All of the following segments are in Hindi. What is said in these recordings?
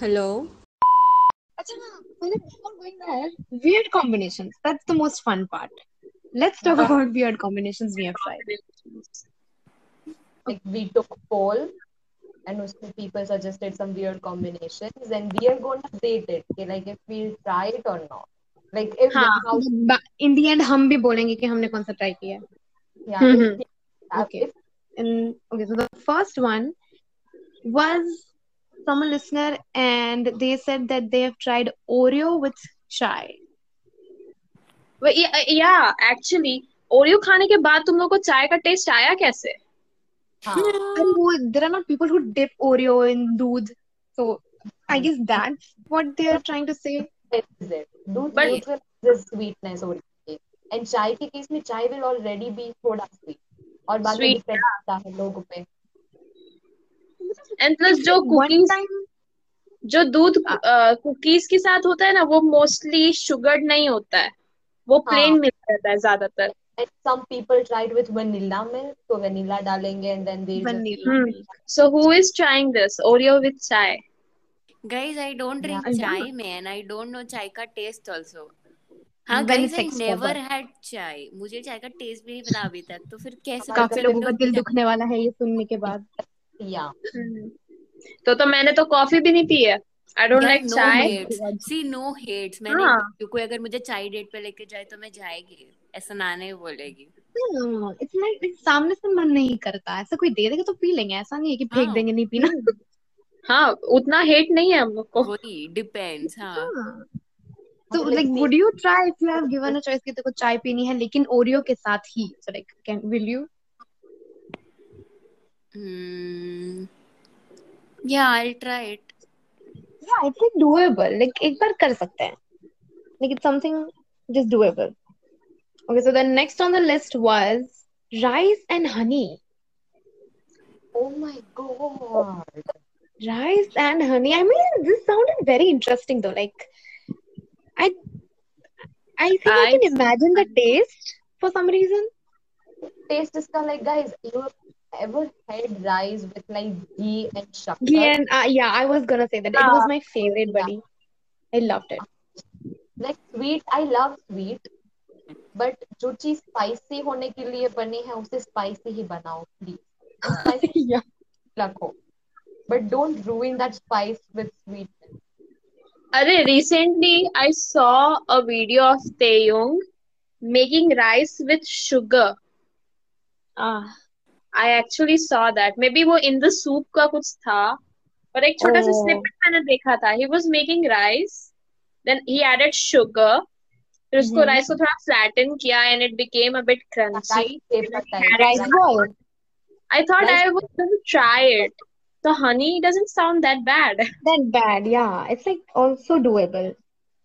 Hello. अच्छा पहले before going there, weird combinations. That's the most fun part. Let's talk about weird combinations we have tried. Like we took a poll and उसमें people suggested some weird combinations and we are gonna date it. Okay? Like if we'll try it or not. Like if हाँ how but in the end हम भी बोलेंगे कि हमने कौन सा ट्राई किया है. yeah hmm, if, if, Okay. And okay, so the first one was from a listener, and they said that they have tried Oreo with chai. Well, yeah, yeah, actually, Oreo खाने के बाद तुम लोग को चाय का टेस्ट आया कैसे हाँ And वो, there are not people who dip Oreo in दूध. So I guess that's what they are trying to say. that is it. दूध But- this sweetness Oreo and चाय के केस में चाय will already be थोड़ा sweet और बाकी डिपेंड करता है लोगों पे एंड प्लस जो कुकीज जो दूध कुकीज के साथ होता है ना वो मोस्टली शुगर्ड नहीं होता है वो हाँ। प्लेन मिलता रहता है ज़्यादातर some people tried with vanilla milk तो vanilla डालेंगे and then they vanilla. Hmm. So who is trying this? Oreo with chai. Guys, I don't drink Yeah. chai, man. I don't know chai का taste also. हाँ When guys, I sex never lover. had chai. मुझे चाय का टेस्ट भी नहीं पता अभी तक तो फिर कैसे काफ़ी लोगों का दिल दुखने वाला है ये सुनने के बाद. Yeah. तो तो मैंने तो कॉफ़ी भी नहीं पी है. आई डोंट लाइक चाय सी नो हेट्स मैंने हाँ। क्यों कोई अगर मुझे चाय डेट पे लेके जाए तो मैं जाएगी. ऐसा ना नहीं बोलेगी. हाँ, it's like like सामने से मन नहीं करता. ऐसा कोई दे देगा तो पी लेंगे. ऐसा नहीं है कि फेंक हाँ। देंगे नहीं पीना. हाँ उतना हेट नहीं है हम लोग को. वही डिपेंड्स हाँ. हाँ। तो like see- would you try if you have given a choice कि तेरे को चाय पीनी है लेकिन ओरियो के साथ ही? So like can will you? Hmm. Yeah, I'll try it. yeah it's like doable like एक बार कर सकते हैं like it's something just doable okay so the next on the list was rice and honey oh my god rice and honey i mean this sounded very interesting though like i i think i, I- can imagine the taste for some reason taste is kind of like guys you have ever had rice with like ghee and shakkar Ghee and uh, yeah i was gonna say that it was my favorite Yeah. buddy i loved it like sweet I love sweet but जो चीज स्पाइसी होने के लिए बनी है उसे स्पाइसी ही बनाओ प्लीज स्पाइसी yeah रखो but don't ruin that spice with sweetness अरे recently I saw a video of Taeyong making rice with sugar. ah I actually saw that मे वो इन द सूप का कुछ था पर एक छोटा सा स्निपेट मैंने देखा था. He was making rice then he added sugar फिर उसको राइस को थोड़ा फ्लैटन किया and it became a bit crunchy rice ball I thought I would try it the honey doesn't sound that bad that bad yeah it's like also doable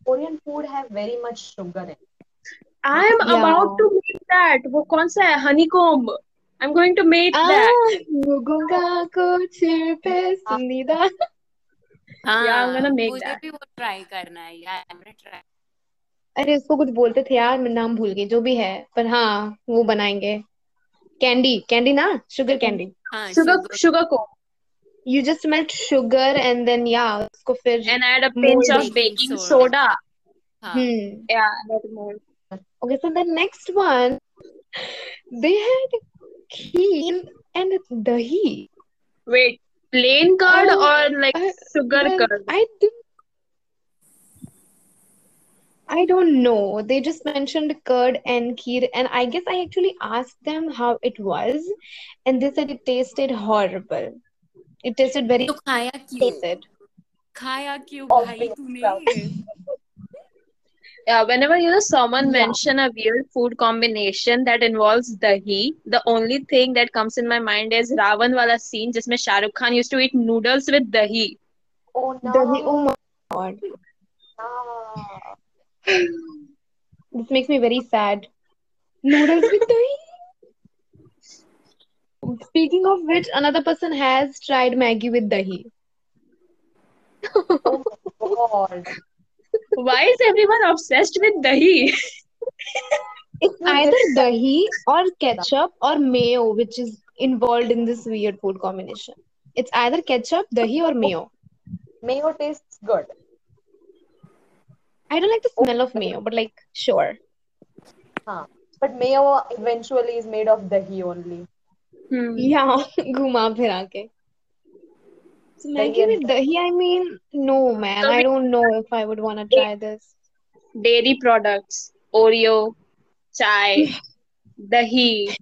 Korean food have very much sugar in I am about to make that वो कौन सा है? Honeycomb I'm going to make ah, that. Ah. Ah, yeah, I'm gonna make that. भी वो try करना है यार, I'm gonna try. अरे उसको कुछ बोलते थे यार मैं नाम भूल गई जो भी है पर हाँ वो बनाएँगे। कैंडी कैंडी ना? शुगर कैंडी शुगर शुगर को। You just melt sugar and then या उसको फिर and add a pinch of baking soda hmm yeah next one they had keen and dahi. Wait, plain curd um, or like I, sugar well, curd? I didn't. I don't know. They just mentioned curd and kheer, and I guess I actually asked them how it was, and they said it tasted horrible. It tasted very. So khaya kyun? Tasted. Khaya kyun bhai? uh, whenever you know someone yeah. mention a weird food combination that involves dahi, the only thing that comes in my mind is Ravan wala scene, jisme Shah Rukh Khan used to eat noodles with dahi. Oh no! Dahi, oh my god! No. this makes me very sad. Noodles with dahi. Speaking of which, another person has tried Maggie with dahi. oh my god! Why is everyone obsessed with dahi? It's either dahi or ketchup or mayo, which is involved in this weird food combination. It's either ketchup, dahi, or mayo. Mayo tastes good. I don't like the smell of mayo, but like sure. Huh. But mayo eventually is made of dahi only. Hmm. Yeah, घुमा फिरा के. So Maggie with dahi, I mean, no man, I don't know if I would want to try this. Dairy products, Oreo, chai, dahi.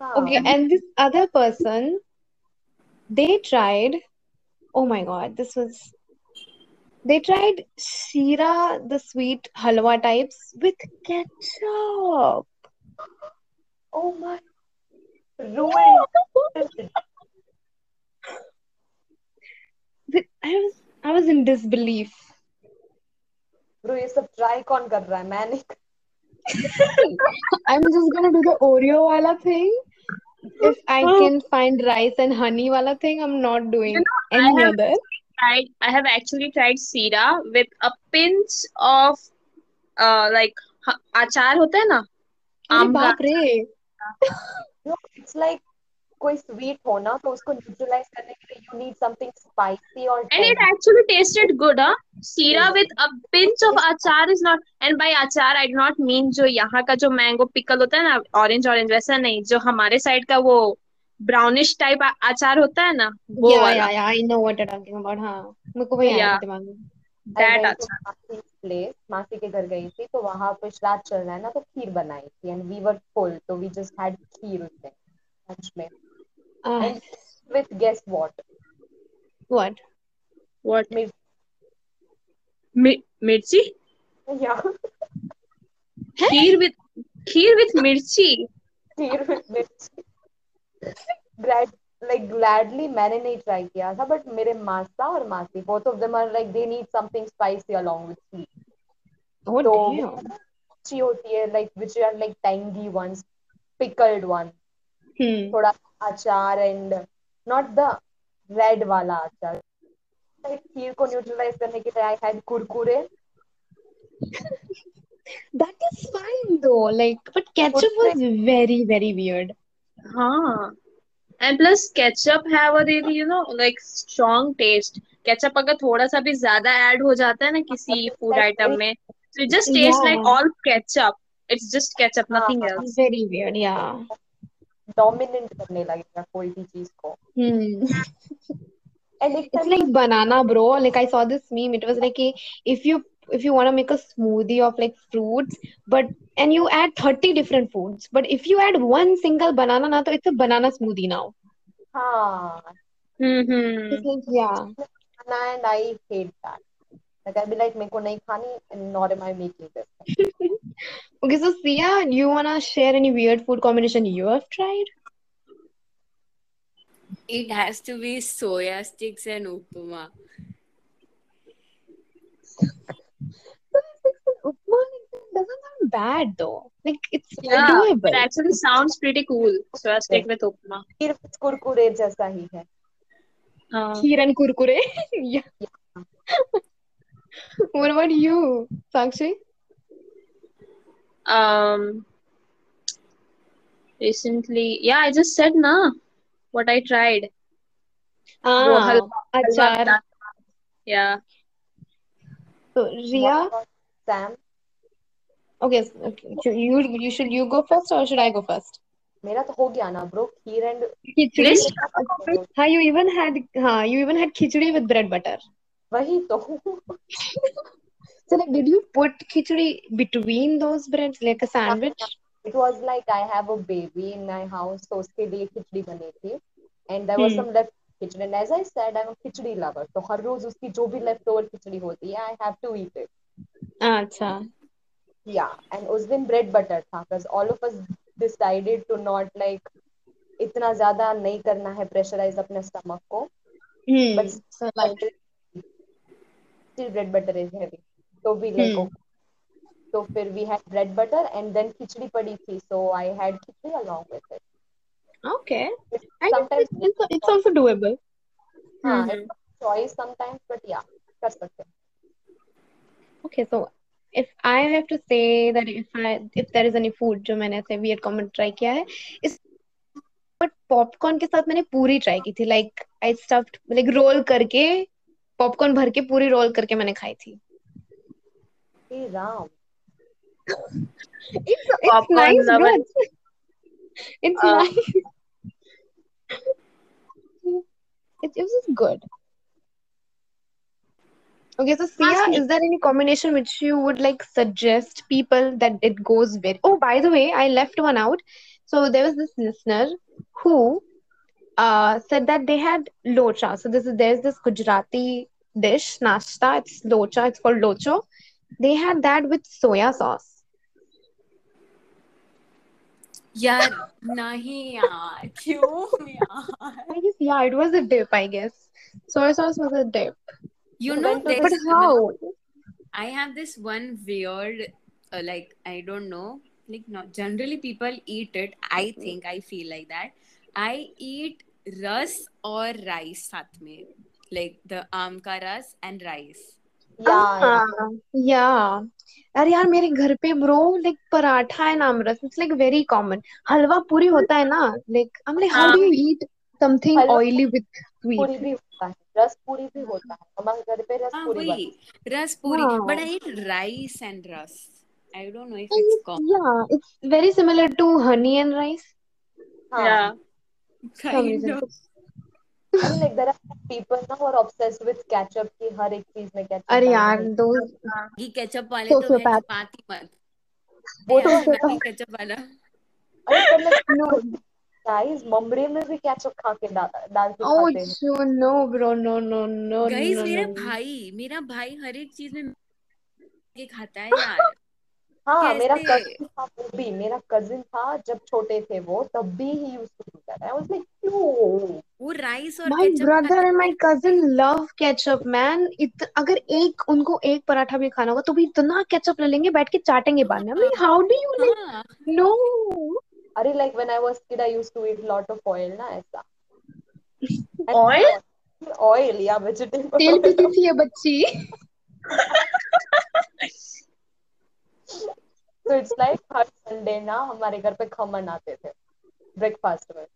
Huh. Okay, and this other person, they tried, oh my God, this was, they tried Shira, the sweet halwa types with ketchup. Oh my. Ruined. I was, I was in disbelief. Bro, ये सब try कौन कर रहा है? मैं नहीं I'm just gonna do the Oreo wala thing. If I can find rice and honey wala thing, I'm not doing any I have- other. tried I have actually tried Sira with a pinch of uh like ह- अचार होता है ना अरे आम का बाप रे No, it's like कोई sweet हो ना तो उसको neutralize करने के लिए need something spicy or and it tangy. actually tasted good huh Sira with a pinch of achar is not and by achar I do not mean जो यहाँ का जो mango pickle होता है ना orange orange वैसा नहीं जो हमारे साइड का वो type आ- अचार होता है ना वो वाला yeah, yeah, I know what you're talking about. हाँ मेरे को वही आया. था दिमाग में. To अचार place, मासी के घर गई थी तो वहाँ पे श्राद्ध चल रहा है ना तो खीर बनाई थी and we were full तो we just had खीर उस दिन lunch में Ah, and with guess what what? what Mir- Mi- mirchi yeah kheer with kheer with mirchi kheer with मिर्ची glad like gladly मैंने नहीं ट्राई किया था but मेरे मासा और मासी both of them are like they need something spicy along with tea Oh तो damn. अच्छी होती है like which are like tangy ones pickled one Hmm. थोड़ा अचार एंड नॉट द रेड वाला अचार खीर को न्यूट्रलाइज करने के लिए I had Kurkure That is fine though. Like, but ketchup was very, very weird. हाँ and plus ketchup have a really you know like strong taste ketchup अगर थोड़ा सा भी ज़्यादा ऐड हो जाता है ना किसी food item में so it just tastes like Yeah. all ketchup it's just ketchup nothing हाँ, else Very weird, yeah. Dominate करने लगेगा कोई भी चीज़ को Hmm. एंड एक It's like banana, bro. Like I saw this meme. It was like if you if you want to make a smoothie of like fruits, but and you add 30 different foods, but if you add one single banana na, तो it's a banana smoothie now. हाँ hmm It's like, yeah. And I hate that like I'll be like मेरे को नहीं खानी and nor am I making this Okay, so Sia, do you wanna share any weird food combination you have tried? It has to be soya sticks and upma. Upma doesn't sound bad though. Like it's yeah doable. it actually sounds pretty cool so I stick with upma खीर कुरकुरे जैसा ही है हाँ Kheer and kurkure. yeah. What about you, Sakshi? um recently yeah I just said na what I tried वो Ah, halwa achar. Halwa yeah So Ria, Sam okay, so- okay. So you you should you go first or should I go first? मेरा तो हो गया ना bro kheer and Khichdi. List? हाँ, you even had हाँ, you even had khichdi with bread butter. वही तो So like, did you put khichdi between those breads like a sandwich? It was like I have a baby in my house, so उसके लिए खिचड़ी बनी थी and there was Hmm. some left khichdi and as I said I'm a khichdi lover तो हर रोज उसकी जो भी left over खिचड़ी होती है I have to eat it Ah, अच्छा. yeah and उस दिन bread butter था because all of us decided to not like इतना ज़्यादा नहीं करना है pressurize अपने stomach को Hmm. So still bread butter is heavy तो we like Hmm. तो फिर we had bread butter and then खिचड़ी पड़ी थी so I had khichdi along with it okay. I guess sometimes it's, it's, it's also doable. हाँ Mhm. it's choice sometimes but yeah कर सकते हैं Okay, so if I have to say that if I if there is any food जो मैंने ऐसे weird comment try किया है इस but popcorn के साथ मैंने पूरी try की थी like I stuffed like roll करके पॉपकॉर्न भर के पूरी रोल करके मैंने खाई थी Ram It's it's nice, bro. It's, it's Uh, nice. It, it was good. Okay, so Sia, Ask is there any combination which you would like suggest people that it goes with? Oh, by the way, I left one out. So there was this listener who uh said that they had locha. So this is there's this Gujarati dish, nashta. It's locha. It's called locho. They had that with soya sauce. यार नहीं यार क्यों यार I guess yeah, it was a dip. I guess soy sauce was a dip. you So know when to But there's how? I have this one weird, uh, like I don't know, like not generally people eat it. I think I feel like that. I eat ras or rice साथ में, like the रस and rice. yeah Ah, yeah. अरे यार मेरे घर पे bro like paratha and aamras it's like very common halwa puri होता है ना लाइक आई मीन हाउ हाँ। Do you eat something oily with puri भी होता है रस पूरी भी होता है हमारे घर पे रस हाँ पूरी रस पूरी हाँ but I eat rice and ras. I don't know if it's common. yeah it's very similar to honey and rice हाँ Yeah. some Kind of. Like there are people ना वर ऑब्सेस विद केचप कि हर एक चीज़ में केचप अरे यार दो ही केचप वाले तो बात ही मत। वो तो केचप वाला। अरे पर नो गाइस मम्मी में भी केचप खा के डाल के oh, खाते हैं। No bro no no no guys मेरा भाई मेरा भाई हर एक चीज़ में ये खाता है यार। हाँ मेरा कजिन था वो भी मेरा कजिन था जब छोटे थे वो तब भी he use to do that I was like क्यों वो राइस और केचप and my थे cousin love ketchup, man. इत, अगर एक उनको एक पराठा भी खाना होगा तो भी इतना केचप ले लेंगे बैठ के चाटेंगे बाद में. I mean, how do you like? हाँ अरे like when I was kid I used to eat lot of oil ना ऐसा Oil? ऑयल या वेजिटेबल तेल पीती थी ये बच्ची. तो इट्स लाइक हर संडे ना हमारे घर पे खमन आते थे ब्रेकफास्ट में।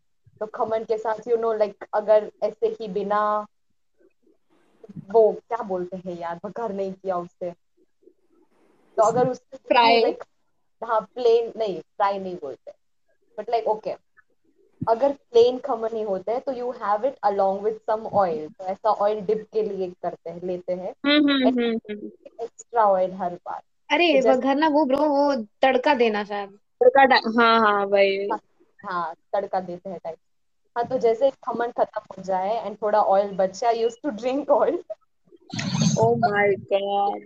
तो खमन के साथ यू नो लाइक अगर ऐसे ही बिना वो क्या बोलते हैं यार बघार नहीं किया उससे। तो अगर उससे Fry. लाइक हाँ प्लेन नहीं फ्राई नहीं बोलते। बट लाइक ओके अगर प्लेन खमन ही होते हैं तो you have it along with some oil तो ऐसा ऑयल डिप के लिए करते हैं लेते हैं। हम्म हम्म हम्म हम्म। एक्स्ट्रा ऑयल हर बार। अरे तो जैसे वघार ना वो ब्रो वो तड़का देना शायद. तड़का हाँ हाँ वही हाँ तड़का देते हैं टाइप हाँ तो जैसे खमन खत्म हो जाए एंड थोड़ा ऑयल बचे I use to drink oil Oh my god.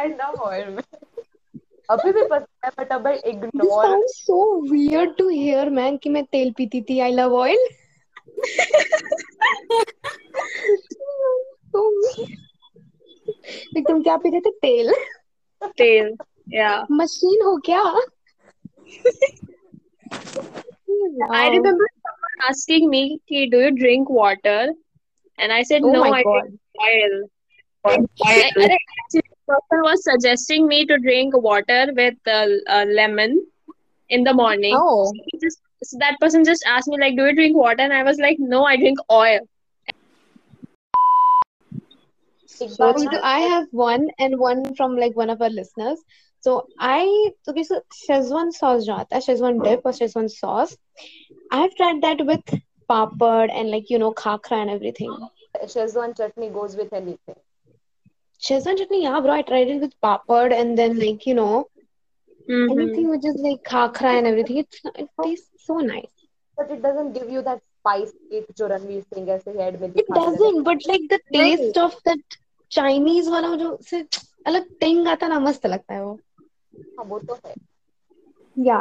I love oil अभी भी पसंद है बट अब ignore sounds so weird to hear, man. कि मैं तेल पीती थी. I love oil. So weird. like, तुम क्या पीते थे? तेल. Tail. Yeah. मशीन हो क्या? I Wow. remember someone asking me, "Ki, do you drink water? And I said, Oh no, my I God. drink oil. I, I, actually, the person was suggesting me to drink water with uh, uh, lemon in the morning. Oh. He just, so that person just asked me, like, do you drink water? And I was like, no, I drink oil. I have one and one from like one of our listeners. So I okay, so Shazwan sauce jata, uh, Shazwan dip or Shazwan sauce. I've tried that with papad and like you know khakra and everything. Shazwan chutney goes with anything. Shazwan chutney, yeah, bro. I tried it with papad and then like you know mm-hmm. anything which is like khakra and everything. It, it tastes so nice. But it doesn't give you that spice It's just Ranveer head. It doesn't, but like the taste of that Chinese वाला जो अलग टिंग आता ना मस्त लगता है वो। हाँ वो तो है। Yeah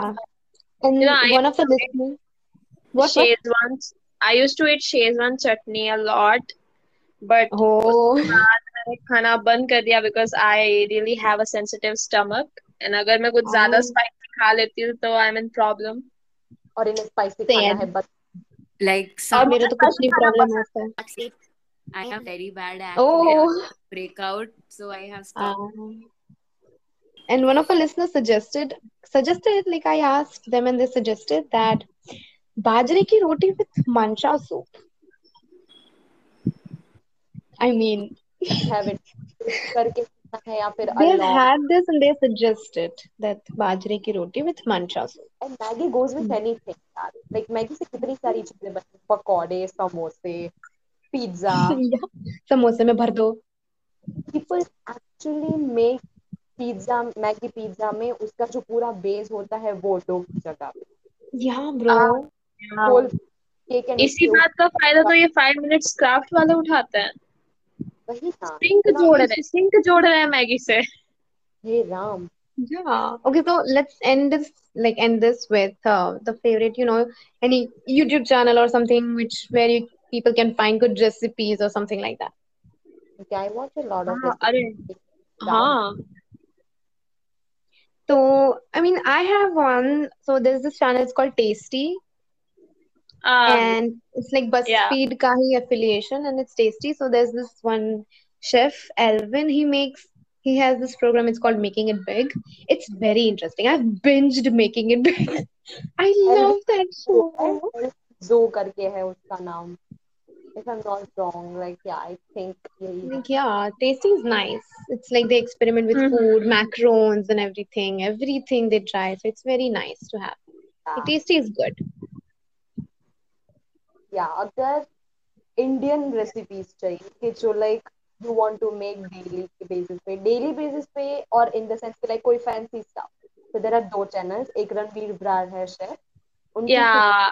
and one of the I used to eat schezwan chutney a lot but खाना बंद कर दिया because I really have a sensitive stomach and अगर मैं कुछ ज़्यादा स्पाइसी oh. खा लेती हूँ तो आई एम इन प्रॉब्लम और इन स्पाइसी खाना है बट लाइक सब मेरे तो कुछ नहीं प्रॉब्लम होता है। I have very bad acne Oh. or breakout, so I have stopped. Um, and one of our listeners suggested suggested like I asked them and they suggested that bajre ki roti with mancha soup. I mean, have it करके खाना है या फिर they've along had this and they suggested that bajre ki roti with mancha sauce. and Maggie goes with anything यार like मैगी से कितनी सारी चीजें बनती पकौड़े समोसे पिज्जा समोसे में भर दो people actually make pizza Maggi pizza में उसका जो पूरा बेस होता है वो डो की जगह केक एंड इसी बात का फ़ायदा तो ये फाइव मिनट्स क्राफ्ट वाले उठाते हैं वही ना सिंक जोड़ रहे सिंक जोड़ रहे हैं मैगी से हे Ram Yeah. Okay, so let's end this like end this with uh, the favorite, you know, any YouTube channel or something which where you people can find good recipes or something like that. Okay i watch a lot of ah, huh. so i mean i have one. So there's this channel it's called tasty. Um, and it's like buzzfeed yeah. kahi affiliation and it's tasty. So there's this one chef elvin. He makes he has this program it's called making it big. It's very interesting. I've binged making it big. I love that show. जो करके है उसका नाम। If I am not wrong like yeah I think like yeah tasting is nice it's like they experiment with food macarons and everything everything they try so it's very nice to have tasty is good yeah अगर इंडियन रेसिपीज़ चाहिए कि जो like you want to make daily के बेसिस पे। डेली बेसिस पे और इन द सेंस लाइक कोई फैंसी स्टफ़ तो देयर आर दो चैनल्स एक रणवीर ब्रार है शेफ उनके yeah.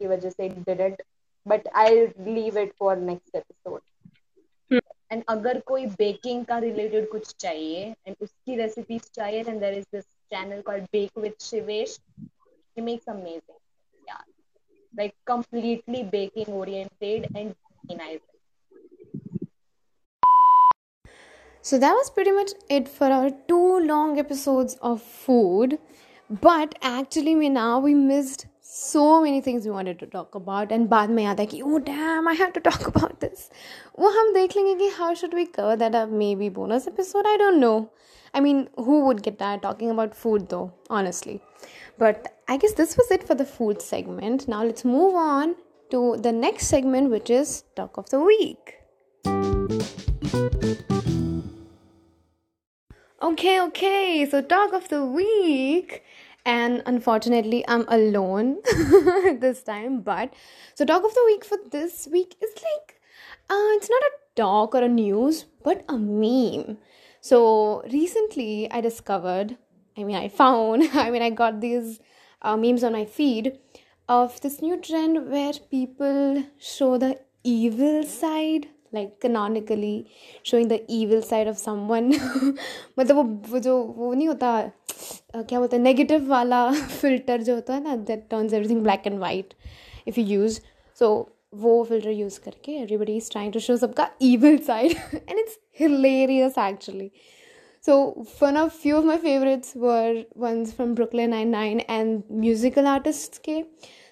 की वजह से it didn't but I leave it for next episode Hmm. And अगर कोई बेकिंग का रिलेटेड कुछ चाहिए एंड उसकी रेसिपीज चाहिए then there is this channel called bake with Shivesh he makes amazing yeah like completely baking oriented and very nice So that was pretty much it for our two long episodes of food. But actually, we now we missed so many things we wanted to talk about and बाद में याद है कि oh damn I have to talk about this. वो हम देख लेंगे कि how should we cover that up maybe bonus episode I don't know. I mean who would get tired talking about food though honestly. But I guess this was it for the food segment. Now let's move on to the next segment which is talk of the week. Okay, okay. So talk of the week. And unfortunately, I'm alone this time. But so talk of the week for this week is like uh, it's not a talk or a news, but a meme. So recently, I discovered. I mean, I found. I mean, I got these uh, memes on my feed of this new trend where people show the evil side like canonically showing the evil side of someone मतलब वो वो जो वो नहीं होता अ, क्या बोलते हैं नेगेटिव वाला फिल्टर जो होता है ना that turns everything black and white if you use so वो फिल्टर यूज़ करके everybody is trying to show सबका evil side and it's hilarious actually so one of few of my favorites were ones from Brooklyn Nine-Nine and musical artists ke.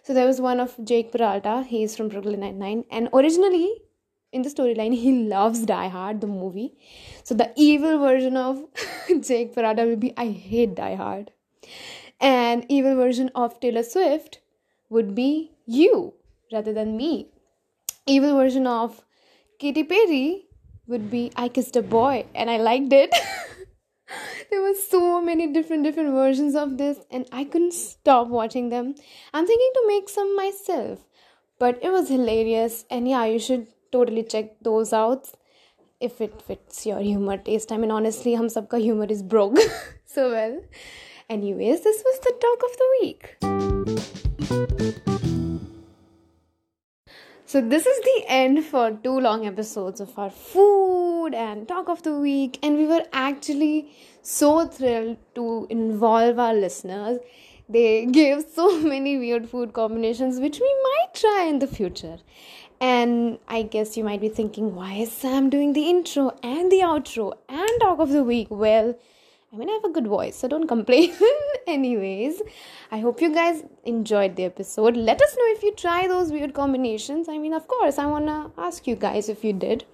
So there was one of Jake Peralta. He's from Brooklyn Nine-Nine. And originally in the storyline, he loves Die Hard, the movie. So the evil version of Jake Peralta will be I hate Die Hard. And evil version of Taylor Swift would be you rather than me. Evil version of Katy Perry would be I kissed a boy and I liked it. there were so many different different versions of this and I couldn't stop watching them. I'm thinking to make some myself. But it was hilarious and yeah, you should totally check those out if it fits your humor taste. I mean honestly, hum sabka humor is broke so well. Anyways, this was the talk of the week. So this is the end for two long episodes of our food and talk of the week and we were actually so thrilled to involve our listeners they gave so many weird food combinations which we might try in the future. And I guess you might be thinking, why is Sam doing the intro and the outro and talk of the week? Well, I mean, I have a good voice, so don't complain. Anyways, I hope you guys enjoyed the episode. Let us know if you try those weird combinations. I mean, of course, I want to ask you guys if you did.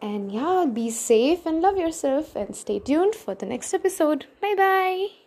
And yeah, be safe and love yourself and stay tuned for the next episode. Bye bye.